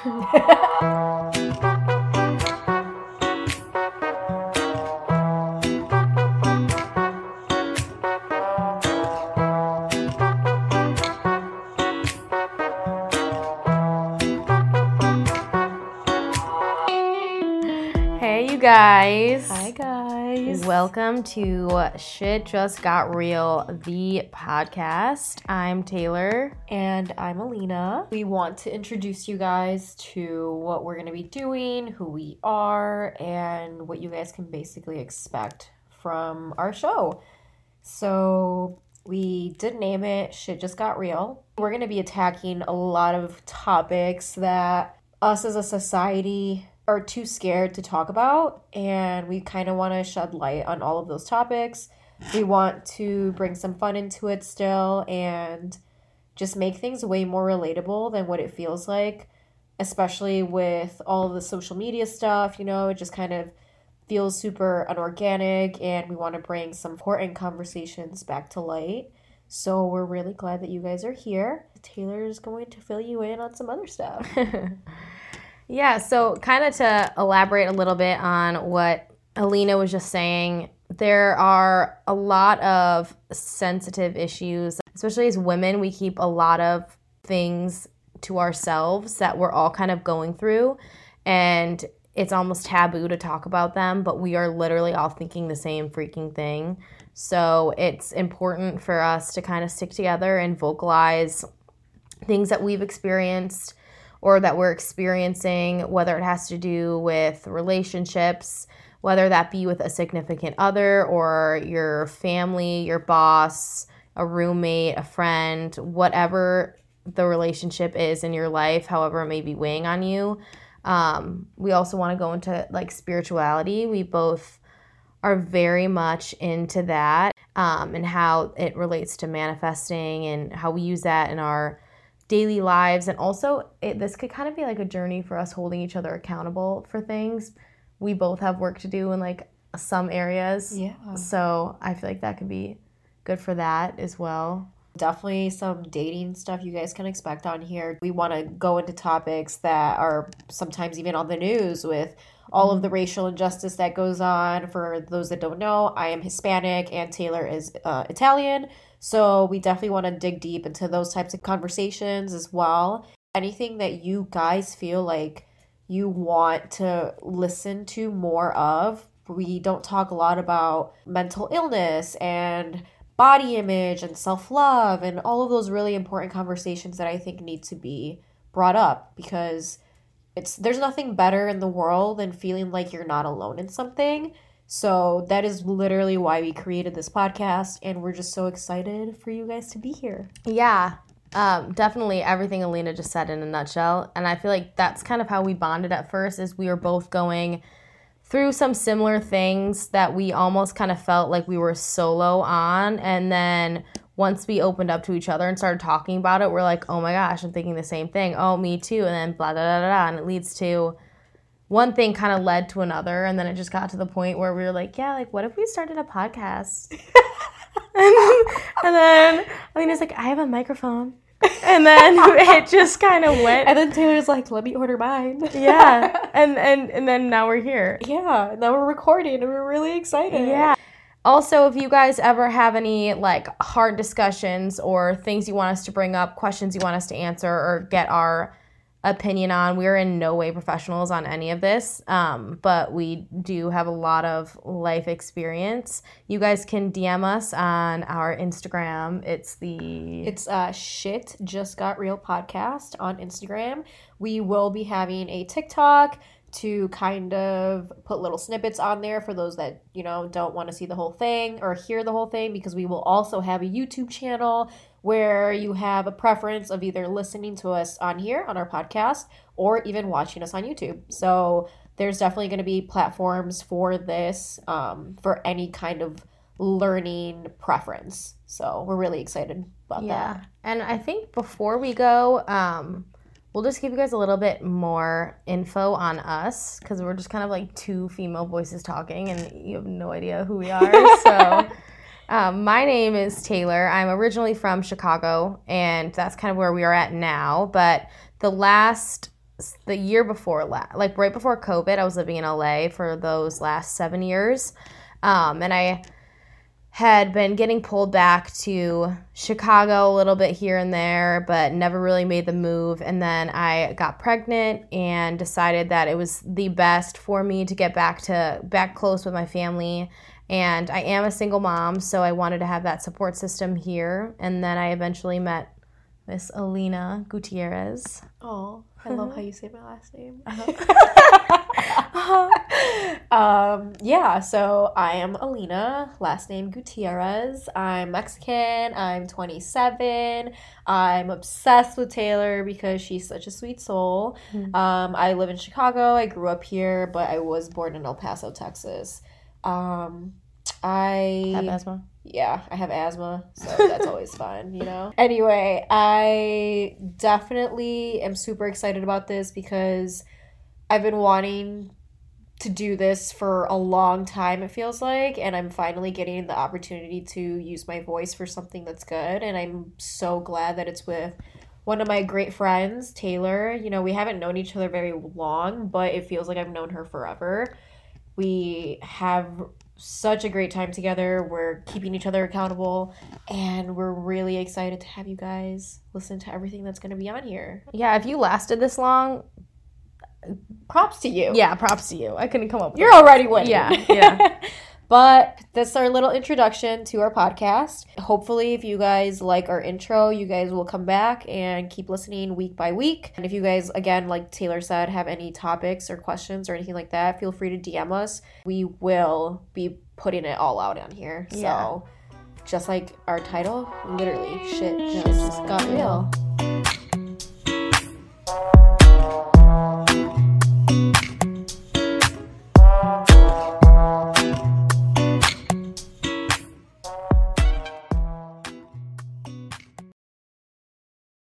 Hey, you guys. Guys. Welcome to Shit Just Got Real, the podcast. I'm Taylor. and I'm Alina. We want to introduce you guys to what we're going to be doing, who we are, and what you guys can basically expect from our show. So, we did name it Shit Just Got Real. We're going to be attacking a lot of topics that us as a society are too scared to talk about, and we kind of want to shed light on all of those topics. We want to bring some fun into it still and just make things way more relatable than what it feels like, especially with all the social media stuff. You know, it just kind of feels super unorganic, and we want to bring some important conversations back to light. So we're really glad that you guys are here. Taylor's going to fill you in on some other stuff. Yeah, so kind of to elaborate a little bit on what Alina was just saying, there are a lot of sensitive issues, especially as women. We keep a lot of things to ourselves that we're all kind of going through, and it's almost taboo to talk about them, but we are literally all thinking the same freaking thing. So it's important for us to kind of stick together and vocalize things that we've experienced or that we're experiencing, whether it has to do with relationships, whether that be with a significant other or your family, your boss, a roommate, a friend, whatever the relationship is in your life, however it may be weighing on you. Um, we also want to go into like spirituality. We both are very much into that um, and how it relates to manifesting and how we use that in our daily lives and also it, this could kind of be like a journey for us holding each other accountable for things we both have work to do in like some areas Yeah. so i feel like that could be good for that as well definitely some dating stuff you guys can expect on here. We want to go into topics that are sometimes even on the news with all of the racial injustice that goes on. For those that don't know, I am Hispanic and Taylor is uh, Italian. So we definitely want to dig deep into those types of conversations as well. Anything that you guys feel like you want to listen to more of. We don't talk a lot about mental illness and body image and self love and all of those really important conversations that I think need to be brought up because it's there's nothing better in the world than feeling like you're not alone in something. So that is literally why we created this podcast and we're just so excited for you guys to be here. yeah um, definitely everything alina just said in a nutshell and i feel like that's kind of how we bonded at first is we were both going through some similar things that we almost kind of felt like we were solo on and then once we opened up to each other and started talking about it we're like oh my gosh i'm thinking the same thing oh me too and then blah blah blah blah, blah and it leads to one thing kind of led to another and then it just got to the point where we were like yeah like what if we started a podcast? And then alina's like i have a microphone. And then it just kind of went And then Taylor's like, let me order mine. yeah. And and and then now we're here. Yeah, now we're recording and we're really excited. yeah. Also if you guys ever have any like hard discussions or things you want us to bring up questions you want us to answer or get our opinion on. We're in no way professionals on any of this um, but we do have a lot of life experience. You guys can dm us on our instagram. It's the It's uh shit just got real podcast on Instagram. We will be having a TikTok to kind of put little snippets on there for those that, you know, don't want to see the whole thing or hear the whole thing because we will also have a YouTube channel where you have a preference of either listening to us on here on our podcast or even watching us on YouTube. So there's definitely going to be platforms for this um, for any kind of learning preference. So we're really excited about Yeah. that. Yeah. And I think before we go, um, we'll just give you guys a little bit more info on us because we're just kind of like two female voices talking and you have no idea who we are. so, um, my name is Taylor. I'm originally from Chicago and that's kind of where we are at now. But the last the year before, la- like right before COVID, I was living in LA for those last seven years. Um, and I had been getting pulled back to Chicago a little bit here and there, but never really made the move. And then I got pregnant and decided that it was the best for me to get back to back close with my family. And I am a single mom, so I wanted to have that support system here. And then I eventually met Miss Alina Gutierrez. Oh, I love how you say my last name. Uh-huh. um, yeah, so I am Alina, last name Gutierrez. I'm Mexican. I'm 27. I'm obsessed with Taylor because she's such a sweet soul. Mhm. Um, I live in Chicago. I grew up here, but I was born in El Paso, Texas. Um, I Have asthma. Yeah, I have asthma, so that's always fun, you know? Anyway, I definitely am super excited about this because I've been wanting to do this for a long time, it feels like, and I'm finally getting the opportunity to use my voice for something that's good, and I'm so glad that it's with one of my great friends, Taylor. You know, we haven't known each other very long, but it feels like I've known her forever. We have such a great time together. We're keeping each other accountable, and we're really excited to have you guys listen to everything that's going to be on here. Yeah, if you lasted this long, Props to you. yeah, props to you. I couldn't come up with You're already winning. Yeah, yeah. But that's our little introduction to our podcast. Hopefully, if you guys like our intro, you guys will come back and keep listening week by week. And if you guys, again, like Taylor said, have any topics or questions or anything like that, feel free to DM us. We will be putting it all out on here. Yeah. So, just like our title, literally, shit just got real.